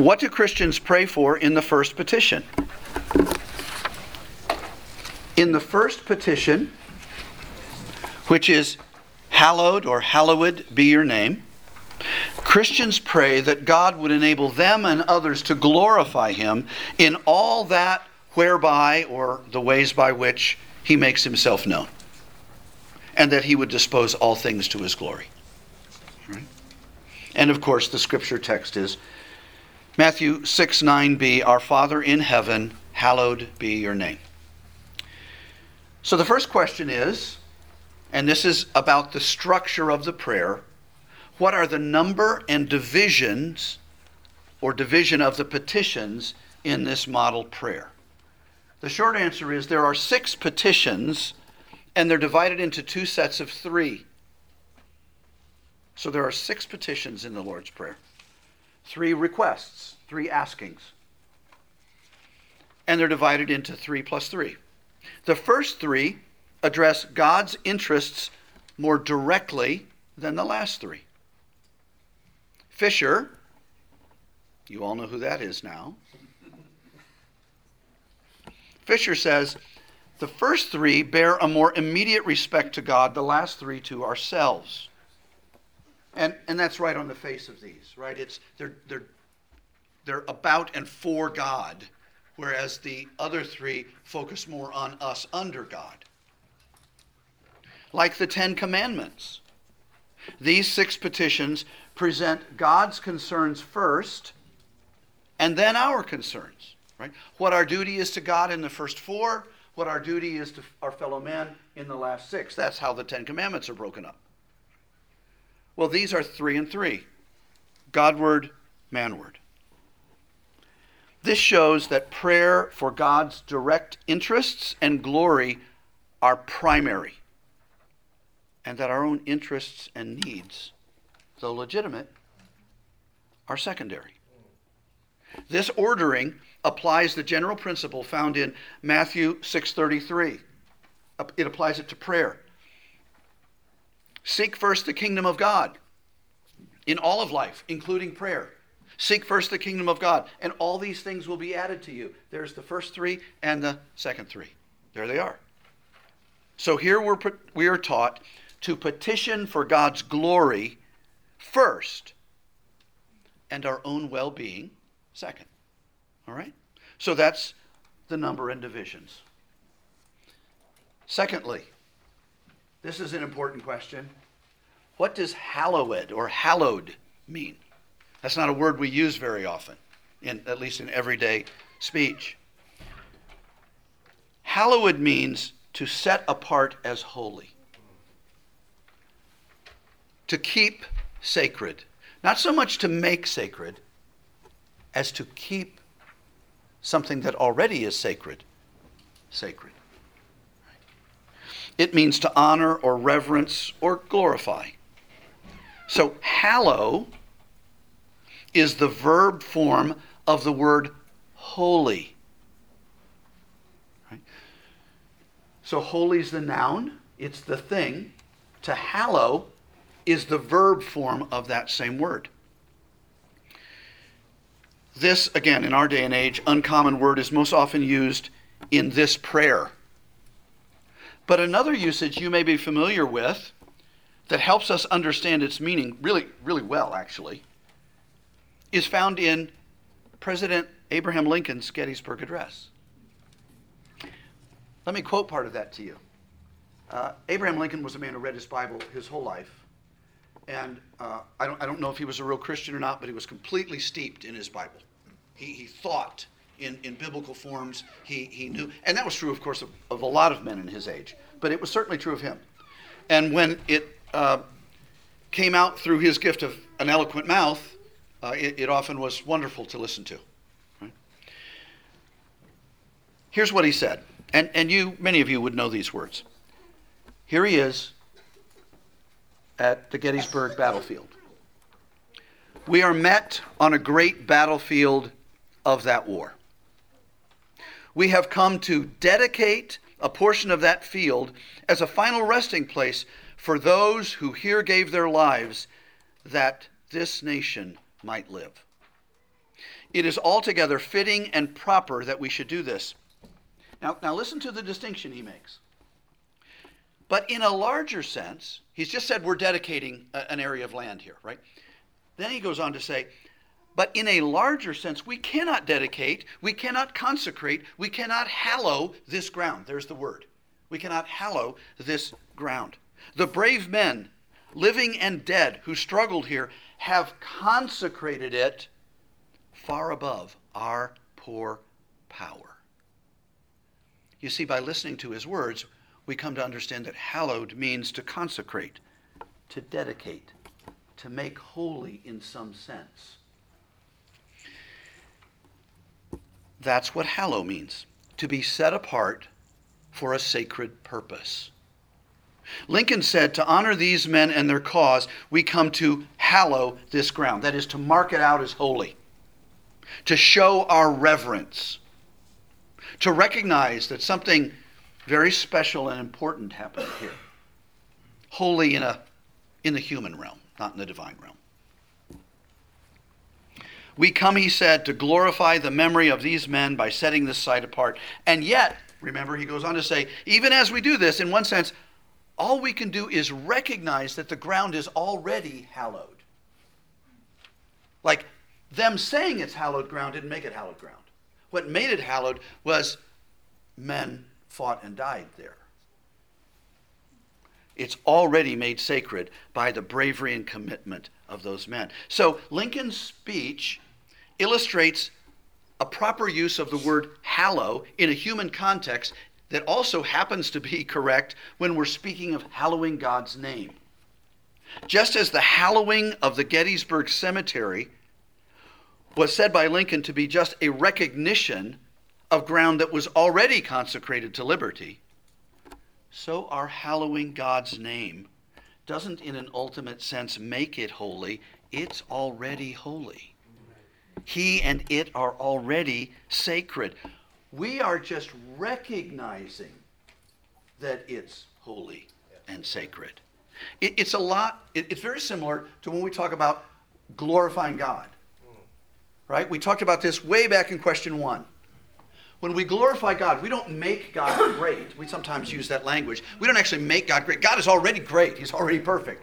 What do Christians pray for in the first petition? In the first petition, which is hallowed or hallowed be your name, Christians pray that God would enable them and others to glorify Him in all that whereby or the ways by which He makes Himself known, and that He would dispose all things to His glory. Right? And of course, the scripture text is Matthew 6 9b, Our Father in heaven, hallowed be your name. So the first question is, and this is about the structure of the prayer what are the number and divisions or division of the petitions in this model prayer? The short answer is there are six petitions, and they're divided into two sets of three. So there are six petitions in the Lord's Prayer, three requests, three askings. And they're divided into three plus three. The first three address God's interests more directly than the last three. Fisher, you all know who that is now. Fisher says the first three bear a more immediate respect to God, the last three to ourselves. And, and that's right on the face of these, right? It's, they're, they're, they're about and for God, whereas the other three focus more on us under God. Like the Ten Commandments. These six petitions present God's concerns first and then our concerns, right? What our duty is to God in the first four, what our duty is to our fellow men in the last six. That's how the Ten Commandments are broken up. Well, these are three and three Godward, manward. This shows that prayer for God's direct interests and glory are primary, and that our own interests and needs though legitimate, are secondary. This ordering applies the general principle found in Matthew 6:33. It applies it to prayer. Seek first the kingdom of God in all of life, including prayer. Seek first the kingdom of God, and all these things will be added to you. There's the first three and the second three. There they are. So here we're, we are taught to petition for God's glory first and our own well being second. All right? So that's the number and divisions. Secondly, this is an important question. What does hallowed or hallowed mean? That's not a word we use very often, in, at least in everyday speech. Hallowed means to set apart as holy, to keep sacred. Not so much to make sacred as to keep something that already is sacred sacred. It means to honor or reverence or glorify. So, hallow is the verb form of the word holy. So, holy is the noun, it's the thing. To hallow is the verb form of that same word. This, again, in our day and age, uncommon word is most often used in this prayer. But another usage you may be familiar with that helps us understand its meaning really, really well, actually, is found in President Abraham Lincoln's Gettysburg Address. Let me quote part of that to you. Uh, Abraham Lincoln was a man who read his Bible his whole life. And uh, I, don't, I don't know if he was a real Christian or not, but he was completely steeped in his Bible. He, he thought in, in biblical forms. He, he knew, and that was true, of course, of, of a lot of men in his age, but it was certainly true of him. And when it uh, came out through his gift of an eloquent mouth, uh, it, it, often was wonderful to listen to. Right? Here's what he said, and, and you, many of you would know these words. Here he is at the Gettysburg battlefield. We are met on a great battlefield of that war. We have come to dedicate a portion of that field as a final resting place for those who here gave their lives that this nation might live. It is altogether fitting and proper that we should do this. Now, now listen to the distinction he makes. But in a larger sense, he's just said we're dedicating a, an area of land here, right? Then he goes on to say, but in a larger sense, we cannot dedicate, we cannot consecrate, we cannot hallow this ground. There's the word. We cannot hallow this ground. The brave men, living and dead, who struggled here, have consecrated it far above our poor power. You see, by listening to his words, we come to understand that hallowed means to consecrate, to dedicate, to make holy in some sense. That's what hallow means to be set apart for a sacred purpose. Lincoln said, To honor these men and their cause, we come to hallow this ground. That is, to mark it out as holy, to show our reverence, to recognize that something very special and important happened here. Holy in, a, in the human realm, not in the divine realm. We come, he said, to glorify the memory of these men by setting this site apart. And yet, remember, he goes on to say, even as we do this, in one sense, all we can do is recognize that the ground is already hallowed. Like them saying it's hallowed ground didn't make it hallowed ground. What made it hallowed was men fought and died there. It's already made sacred by the bravery and commitment of those men. So Lincoln's speech illustrates a proper use of the word hallow in a human context that also happens to be correct when we're speaking of hallowing God's name. Just as the hallowing of the Gettysburg Cemetery was said by Lincoln to be just a recognition of ground that was already consecrated to liberty, so our hallowing God's name doesn't, in an ultimate sense, make it holy, it's already holy. He and it are already sacred. We are just recognizing that it's holy and sacred. It, it's a lot, it, it's very similar to when we talk about glorifying God. Right? We talked about this way back in question one. When we glorify God, we don't make God great. We sometimes use that language. We don't actually make God great. God is already great, He's already perfect.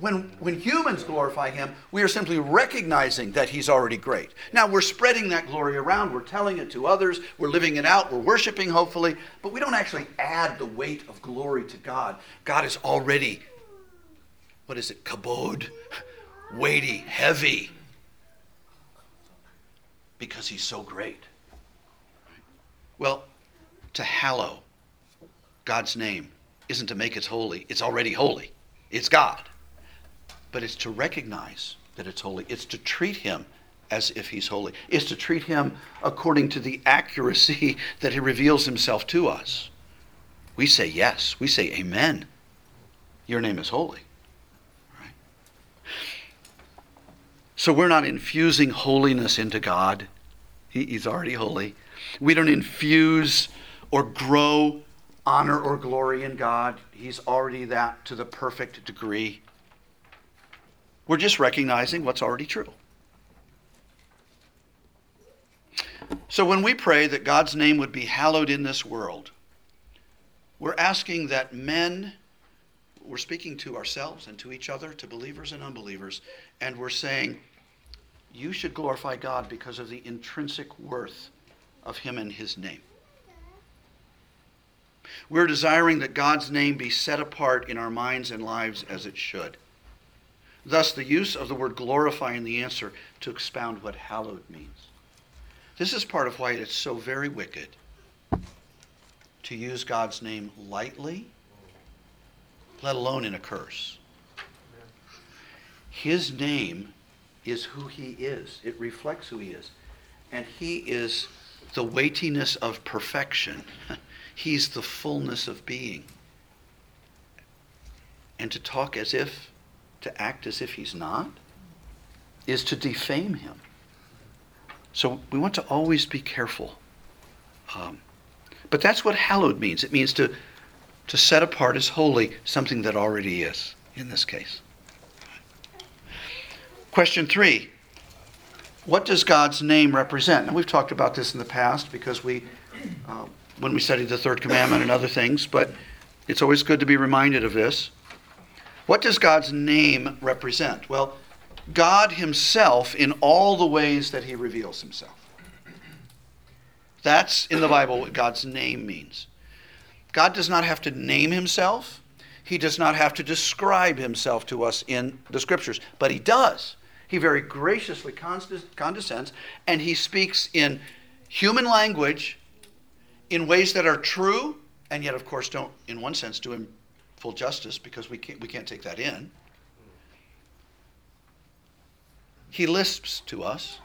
When, when humans glorify Him, we are simply recognizing that He's already great. Now, we're spreading that glory around, we're telling it to others, we're living it out, we're worshiping, hopefully, but we don't actually add the weight of glory to God. God is already, what is it, kabod? Weighty, heavy, because He's so great. Well, to hallow God's name isn't to make it holy, it's already holy. It's God. But it's to recognize that it's holy, it's to treat Him as if He's holy, it's to treat Him according to the accuracy that He reveals Himself to us. We say yes, we say amen. Your name is holy. Right? So we're not infusing holiness into God. He, he's already holy. We don't infuse or grow honor or glory in God. He's already that to the perfect degree. We're just recognizing what's already true. So when we pray that God's name would be hallowed in this world, we're asking that men, we're speaking to ourselves and to each other, to believers and unbelievers, and we're saying, you should glorify God because of the intrinsic worth of him and his name. We're desiring that God's name be set apart in our minds and lives as it should. Thus, the use of the word glorify in the answer to expound what hallowed means. This is part of why it's so very wicked to use God's name lightly, let alone in a curse. His name is who he is, it reflects who he is. And he is the weightiness of perfection. He's the fullness of being. And to talk as if, to act as if he's not, is to defame him. So we want to always be careful. Um, but that's what hallowed means. It means to, to set apart as holy something that already is, in this case. Question three what does God's name represent? And we've talked about this in the past because we, uh, when we studied the third commandment and other things, but it's always good to be reminded of this. What does God's name represent? Well, God Himself in all the ways that He reveals Himself. That's in the Bible what God's name means. God does not have to name Himself, He does not have to describe Himself to us in the Scriptures, but He does. He very graciously condescends and He speaks in human language in ways that are true and yet, of course, don't, in one sense, do Him full justice because we can't, we can't take that in. He lisps to us,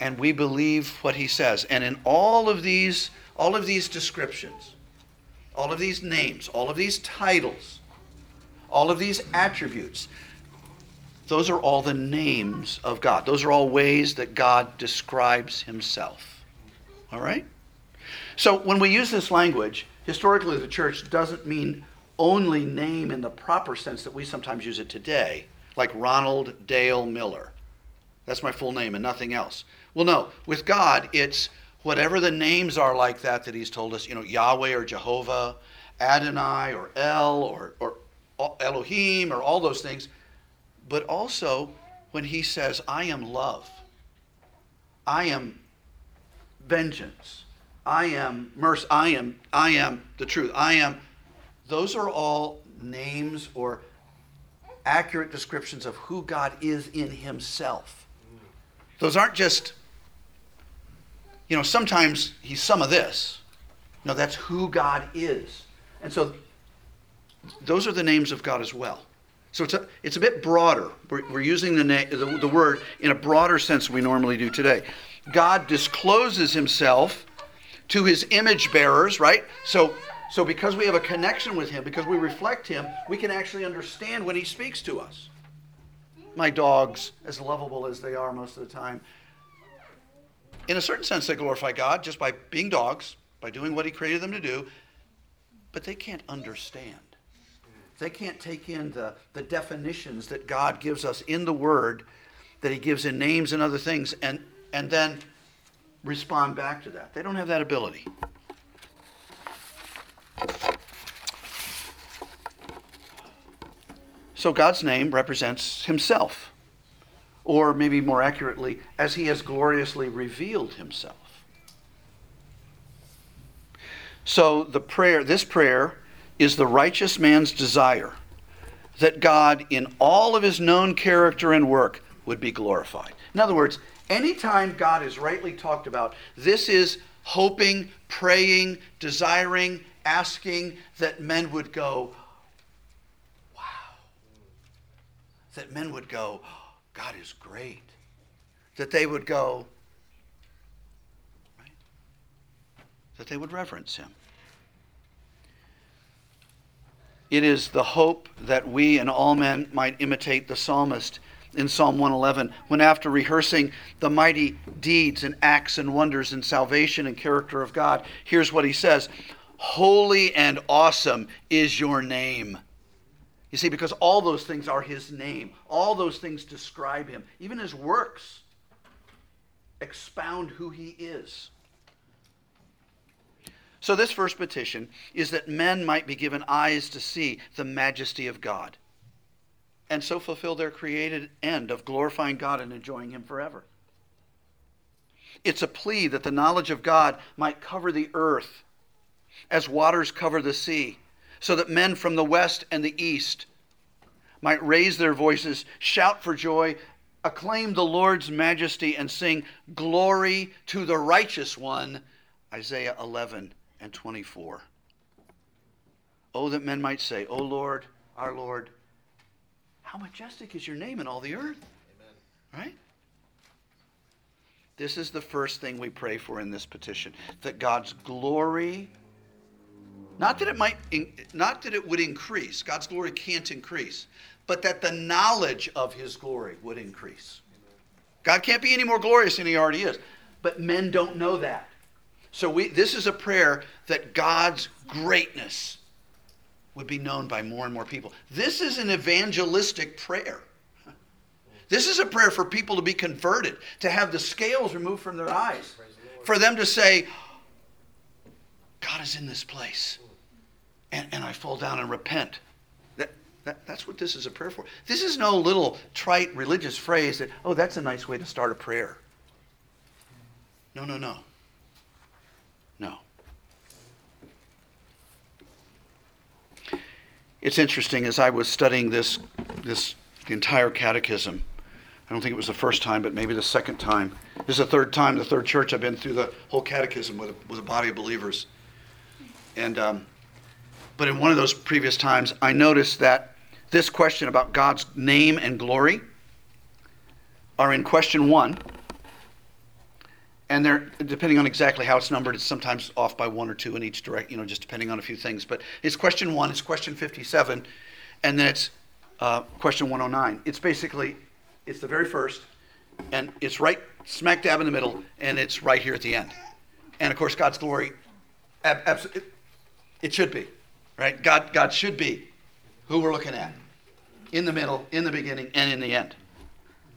and we believe what he says. And in all of these, all of these descriptions, all of these names, all of these titles, all of these attributes, those are all the names of God. Those are all ways that God describes himself. All right? So when we use this language, historically the church doesn't mean only name in the proper sense that we sometimes use it today like Ronald Dale Miller. That's my full name and nothing else. Well, no, with God, it's whatever the names are like that that He's told us, you know, Yahweh or Jehovah, Adonai or El or, or Elohim or all those things. But also when He says, I am love, I am vengeance, I am mercy, I am, I am the truth, I am, those are all names or accurate descriptions of who God is in himself. Those aren't just, you know, sometimes he's some of this. No, that's who God is. And so those are the names of God as well. So it's a, it's a bit broader. We're, we're using the, na- the, the word in a broader sense than we normally do today. God discloses himself to his image bearers, right? So so, because we have a connection with Him, because we reflect Him, we can actually understand when He speaks to us. My dogs, as lovable as they are most of the time, in a certain sense, they glorify God just by being dogs, by doing what He created them to do, but they can't understand. They can't take in the, the definitions that God gives us in the Word, that He gives in names and other things, and, and then respond back to that. They don't have that ability. So God's name represents himself, or maybe more accurately, as he has gloriously revealed himself. So the prayer, this prayer is the righteous man's desire that God, in all of his known character and work, would be glorified. In other words, anytime God is rightly talked about, this is hoping, praying, desiring, asking that men would go, That men would go, God is great. That they would go, right? That they would reverence him. It is the hope that we and all men might imitate the psalmist in Psalm 111, when after rehearsing the mighty deeds and acts and wonders and salvation and character of God, here's what he says Holy and awesome is your name. You see, because all those things are his name, all those things describe him, even his works expound who he is. So, this first petition is that men might be given eyes to see the majesty of God and so fulfill their created end of glorifying God and enjoying Him forever. It's a plea that the knowledge of God might cover the earth as waters cover the sea, so that men from the west and the east might raise their voices, shout for joy, acclaim the Lord's majesty, and sing, Glory to the righteous one. Isaiah 11 and 24. Oh, that men might say, O Lord, our Lord, how majestic is your name in all the earth. Amen. Right? This is the first thing we pray for in this petition that God's glory not that it might, not that it would increase. God's glory can't increase, but that the knowledge of His glory would increase. God can't be any more glorious than He already is, but men don't know that. So we, this is a prayer that God's greatness would be known by more and more people. This is an evangelistic prayer. This is a prayer for people to be converted, to have the scales removed from their eyes, for them to say, God is in this place. And, and I fall down and repent. That, that, that's what this is a prayer for. This is no little trite religious phrase that, oh, that's a nice way to start a prayer. No, no, no. No. It's interesting as I was studying this, this entire catechism. I don't think it was the first time, but maybe the second time. This is the third time, the third church I've been through the whole catechism with a, with a body of believers. And um, but in one of those previous times, I noticed that this question about God's name and glory are in question one. And they're depending on exactly how it's numbered, it's sometimes off by one or two in each direct, you know, just depending on a few things. But it's question one, it's question 57, and then it's uh, question 109. It's basically, it's the very first, and it's right smack dab in the middle, and it's right here at the end. And of course, God's glory, ab- it should be right? God, God should be who we're looking at in the middle, in the beginning, and in the end.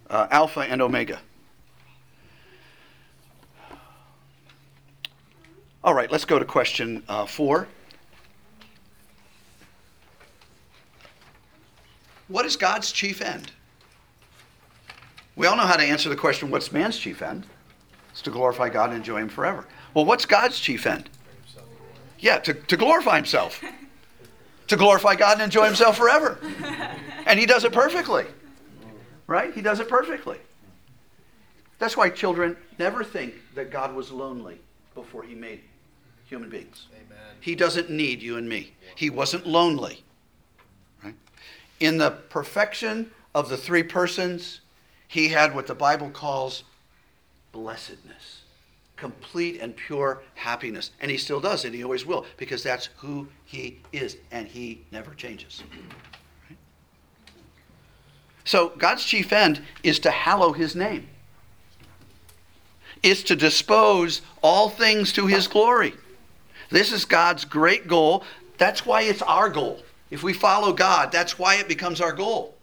Uh, Alpha and Omega. All right, let's go to question uh, four. What is God's chief end? We all know how to answer the question, what's man's chief end? It's to glorify God and enjoy Him forever. Well, what's God's chief end? Yeah, to, to glorify Himself to glorify God and enjoy himself forever. And he does it perfectly. Right? He does it perfectly. That's why children never think that God was lonely before he made human beings. Amen. He doesn't need you and me. He wasn't lonely. Right? In the perfection of the three persons, he had what the Bible calls blessedness complete and pure happiness. And he still does, and he always will, because that's who he is, and he never changes. Right? So God's chief end is to hallow his name. Is to dispose all things to his glory. This is God's great goal. That's why it's our goal. If we follow God, that's why it becomes our goal.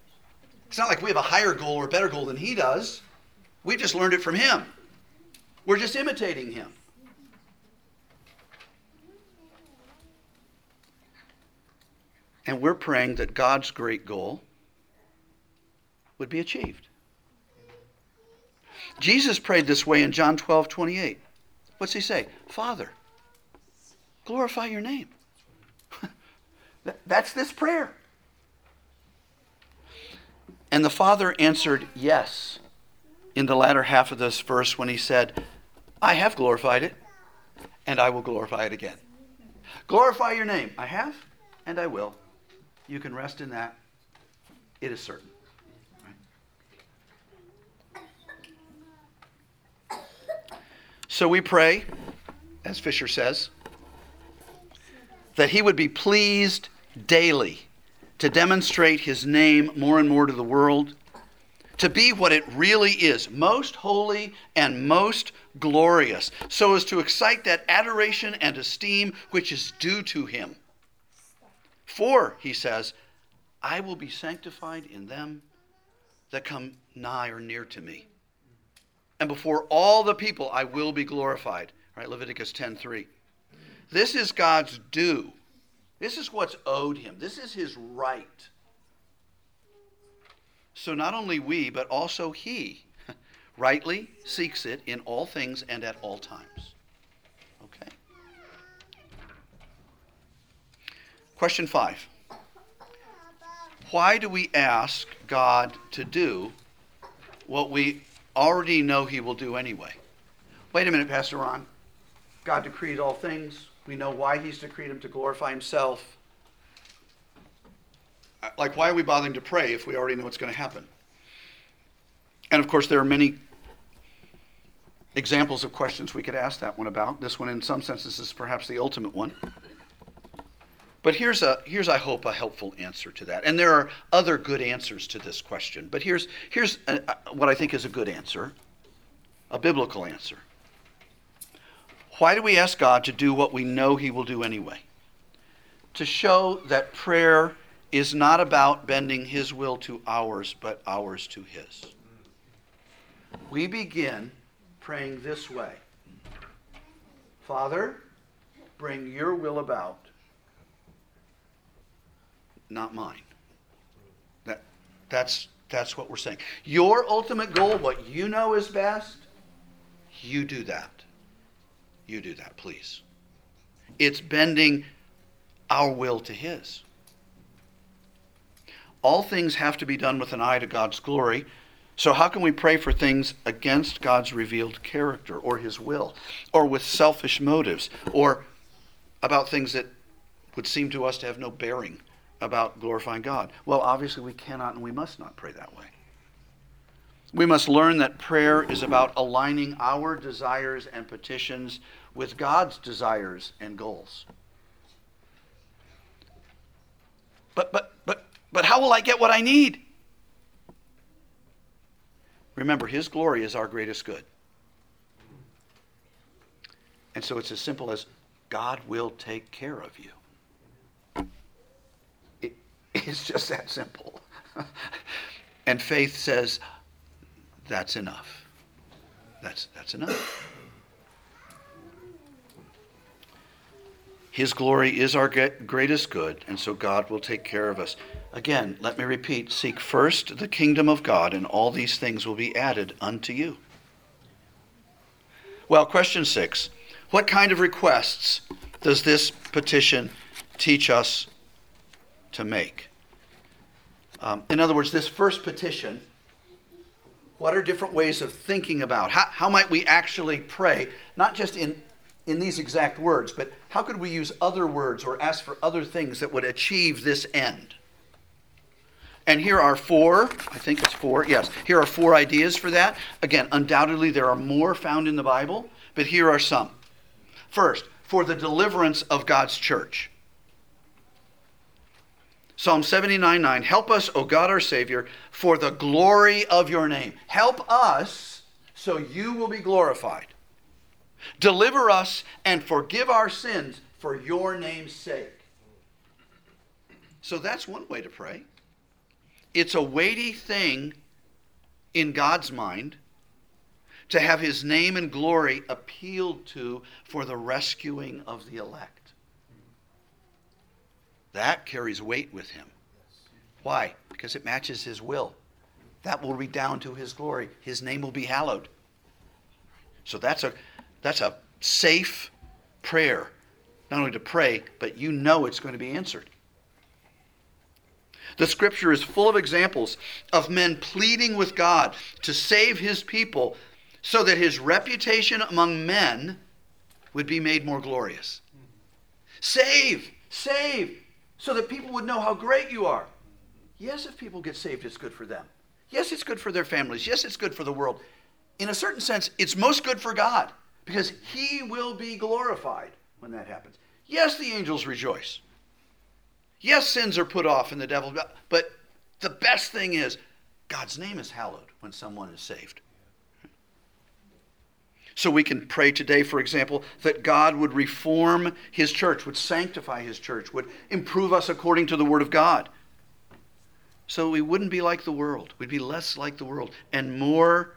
It's not like we have a higher goal or a better goal than he does. We just learned it from him. We're just imitating him. And we're praying that God's great goal would be achieved. Jesus prayed this way in John 12, 28. What's he say? Father, glorify your name. That's this prayer. And the Father answered, Yes, in the latter half of this verse when he said, I have glorified it, and I will glorify it again. Glorify your name. I have, and I will. You can rest in that. It is certain. So we pray, as Fisher says, that he would be pleased daily to demonstrate his name more and more to the world to be what it really is most holy and most glorious, so as to excite that adoration and esteem which is due to him. For, he says, I will be sanctified in them that come nigh or near to me. And before all the people I will be glorified. Right, Leviticus 10:3. This is God's due. This is what's owed him. This is his right. So not only we, but also he rightly seeks it in all things and at all times. Okay? Question five Why do we ask God to do what we already know he will do anyway? Wait a minute, Pastor Ron. God decreed all things. We know why he's decreed them to glorify himself like, why are we bothering to pray if we already know what's going to happen? And of course, there are many examples of questions we could ask that one about. This one, in some senses, is perhaps the ultimate one. But here's a here's I hope a helpful answer to that. And there are other good answers to this question. But here's here's a, a, what I think is a good answer, a biblical answer. Why do we ask God to do what we know He will do anyway? To show that prayer is not about bending his will to ours, but ours to his. We begin praying this way Father, bring your will about, not mine. That, that's, that's what we're saying. Your ultimate goal, what you know is best, you do that. You do that, please. It's bending our will to His. All things have to be done with an eye to God's glory. So, how can we pray for things against God's revealed character or His will, or with selfish motives, or about things that would seem to us to have no bearing about glorifying God? Well, obviously, we cannot and we must not pray that way. We must learn that prayer is about aligning our desires and petitions with God's desires and goals. But, but, but how will I get what I need? Remember, His glory is our greatest good. And so it's as simple as God will take care of you. It, it's just that simple. and faith says, that's enough. That's, that's enough. His glory is our greatest good, and so God will take care of us. Again, let me repeat seek first the kingdom of God, and all these things will be added unto you. Well, question six What kind of requests does this petition teach us to make? Um, in other words, this first petition, what are different ways of thinking about? How, how might we actually pray, not just in in these exact words, but how could we use other words or ask for other things that would achieve this end? And here are four, I think it's four, yes, here are four ideas for that. Again, undoubtedly there are more found in the Bible, but here are some. First, for the deliverance of God's church. Psalm 79 9, help us, O God our Savior, for the glory of your name. Help us so you will be glorified. Deliver us and forgive our sins for your name's sake. So that's one way to pray. It's a weighty thing in God's mind to have his name and glory appealed to for the rescuing of the elect. That carries weight with him. Why? Because it matches his will. That will redound to his glory. His name will be hallowed. So that's a that's a safe prayer. Not only to pray, but you know it's going to be answered. The scripture is full of examples of men pleading with God to save his people so that his reputation among men would be made more glorious. Save, save, so that people would know how great you are. Yes, if people get saved, it's good for them. Yes, it's good for their families. Yes, it's good for the world. In a certain sense, it's most good for God because he will be glorified when that happens. Yes, the angels rejoice. Yes, sins are put off and the devil, but the best thing is God's name is hallowed when someone is saved. So we can pray today, for example, that God would reform his church, would sanctify his church, would improve us according to the word of God. So we wouldn't be like the world. We'd be less like the world and more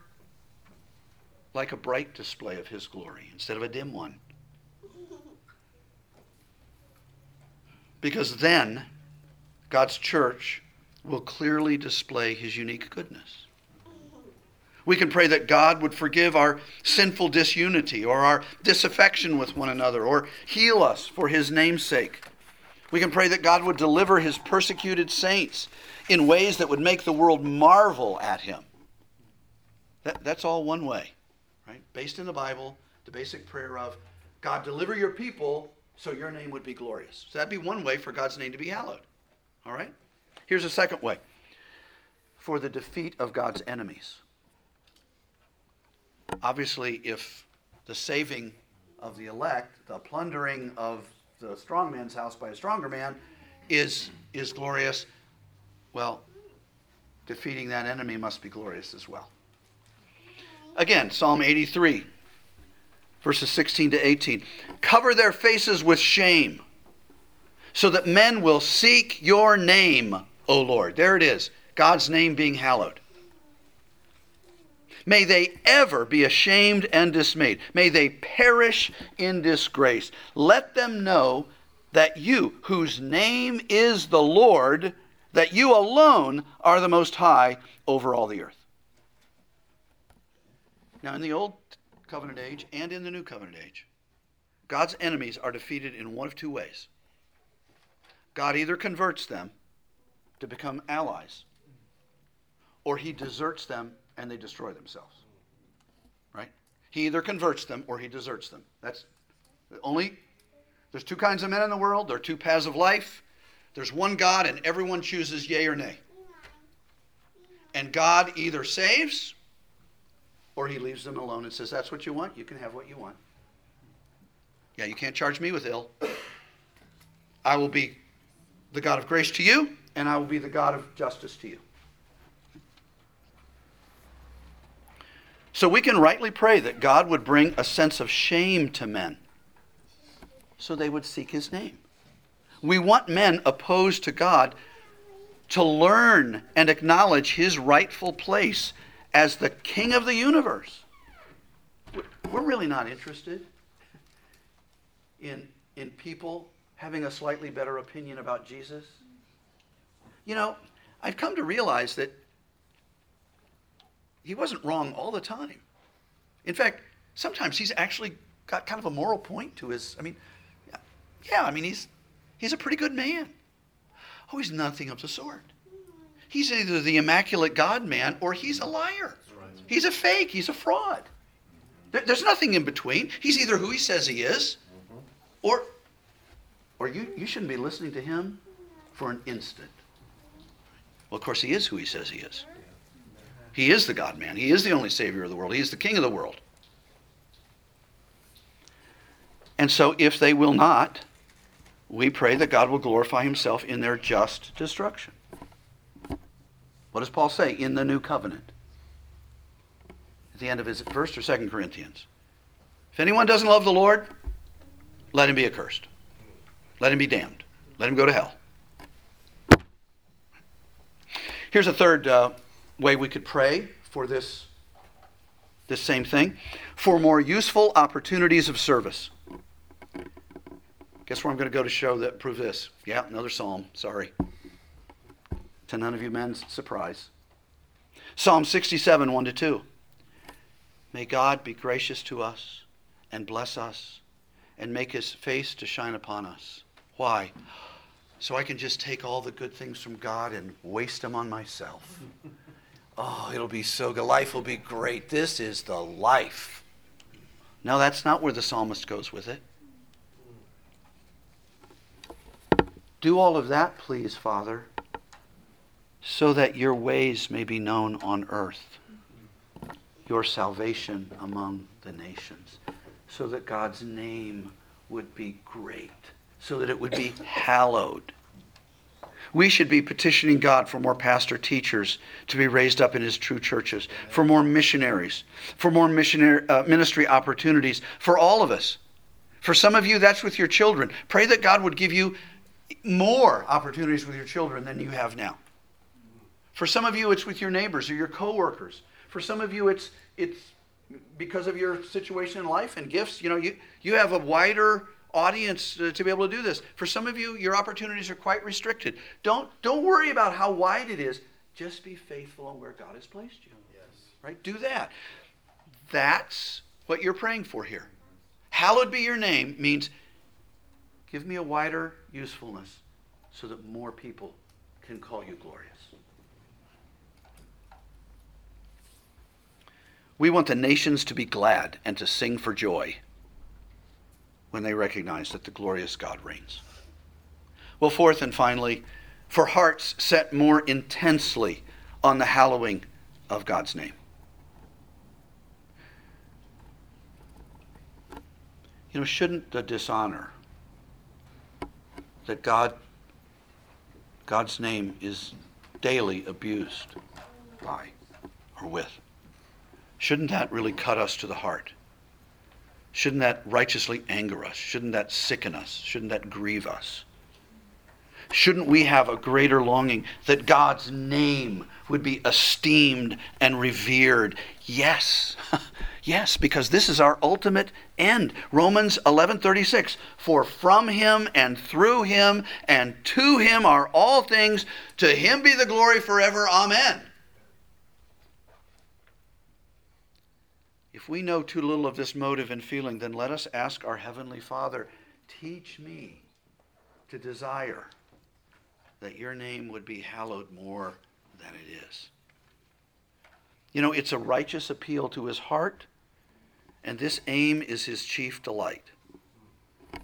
like a bright display of his glory instead of a dim one. Because then God's church will clearly display his unique goodness. We can pray that God would forgive our sinful disunity or our disaffection with one another or heal us for his name's sake. We can pray that God would deliver his persecuted saints in ways that would make the world marvel at him. That, that's all one way right? Based in the Bible, the basic prayer of God, deliver your people so your name would be glorious. So that'd be one way for God's name to be hallowed. All right? Here's a second way for the defeat of God's enemies. Obviously, if the saving of the elect, the plundering of the strong man's house by a stronger man is, is glorious, well, defeating that enemy must be glorious as well. Again, Psalm 83, verses 16 to 18. Cover their faces with shame so that men will seek your name, O Lord. There it is, God's name being hallowed. May they ever be ashamed and dismayed. May they perish in disgrace. Let them know that you, whose name is the Lord, that you alone are the most high over all the earth. Now, in the Old Covenant age and in the New Covenant age, God's enemies are defeated in one of two ways. God either converts them to become allies, or he deserts them and they destroy themselves. Right? He either converts them or he deserts them. That's only there's two kinds of men in the world, there are two paths of life. There's one God and everyone chooses yea or nay. And God either saves or he leaves them alone and says, That's what you want, you can have what you want. Yeah, you can't charge me with ill. I will be the God of grace to you, and I will be the God of justice to you. So we can rightly pray that God would bring a sense of shame to men so they would seek his name. We want men opposed to God to learn and acknowledge his rightful place as the king of the universe. We're really not interested in, in people having a slightly better opinion about Jesus. You know, I've come to realize that he wasn't wrong all the time. In fact, sometimes he's actually got kind of a moral point to his. I mean, yeah, I mean, he's, he's a pretty good man. Oh, he's nothing of the sort. He's either the immaculate God man or he's a liar. He's a fake. He's a fraud. There's nothing in between. He's either who he says he is mm-hmm. or, or you, you shouldn't be listening to him for an instant. Well, of course, he is who he says he is. He is the God man. He is the only Savior of the world. He is the King of the world. And so, if they will not, we pray that God will glorify himself in their just destruction. What does Paul say in the new covenant? At the end of his first or second Corinthians. If anyone doesn't love the Lord, let him be accursed. Let him be damned. Let him go to hell. Here's a third uh, way we could pray for this, this same thing for more useful opportunities of service. Guess where I'm going to go to show that prove this? Yeah, another psalm. Sorry. To none of you men's surprise. Psalm 67, 1 to 2. May God be gracious to us and bless us and make his face to shine upon us. Why? So I can just take all the good things from God and waste them on myself. Oh, it'll be so good. Life will be great. This is the life. No, that's not where the psalmist goes with it. Do all of that, please, Father, so that your ways may be known on earth, your salvation among the nations, so that God's name would be great, so that it would be hallowed. We should be petitioning God for more pastor teachers to be raised up in his true churches, for more missionaries, for more missionary, uh, ministry opportunities for all of us. For some of you, that's with your children. Pray that God would give you more opportunities with your children than you have now. For some of you, it's with your neighbors or your coworkers. For some of you, it's it's because of your situation in life and gifts. You know, you you have a wider audience to be able to do this. For some of you, your opportunities are quite restricted. Don't don't worry about how wide it is. Just be faithful on where God has placed you. Yes. Right? Do that. That's what you're praying for here. Hallowed be your name means Give me a wider usefulness so that more people can call you glorious. We want the nations to be glad and to sing for joy when they recognize that the glorious God reigns. Well, fourth and finally, for hearts set more intensely on the hallowing of God's name. You know, shouldn't the dishonor that God, God's name is daily abused by or with. Shouldn't that really cut us to the heart? Shouldn't that righteously anger us? Shouldn't that sicken us? Shouldn't that grieve us? shouldn't we have a greater longing that God's name would be esteemed and revered? Yes. yes, because this is our ultimate end. Romans 11:36 For from him and through him and to him are all things to him be the glory forever. Amen. If we know too little of this motive and feeling, then let us ask our heavenly Father, teach me to desire that your name would be hallowed more than it is. You know, it's a righteous appeal to his heart, and this aim is his chief delight.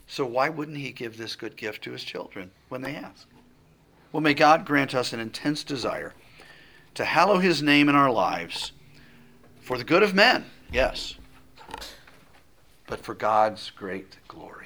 So why wouldn't he give this good gift to his children when they ask? Well, may God grant us an intense desire to hallow his name in our lives for the good of men, yes, but for God's great glory.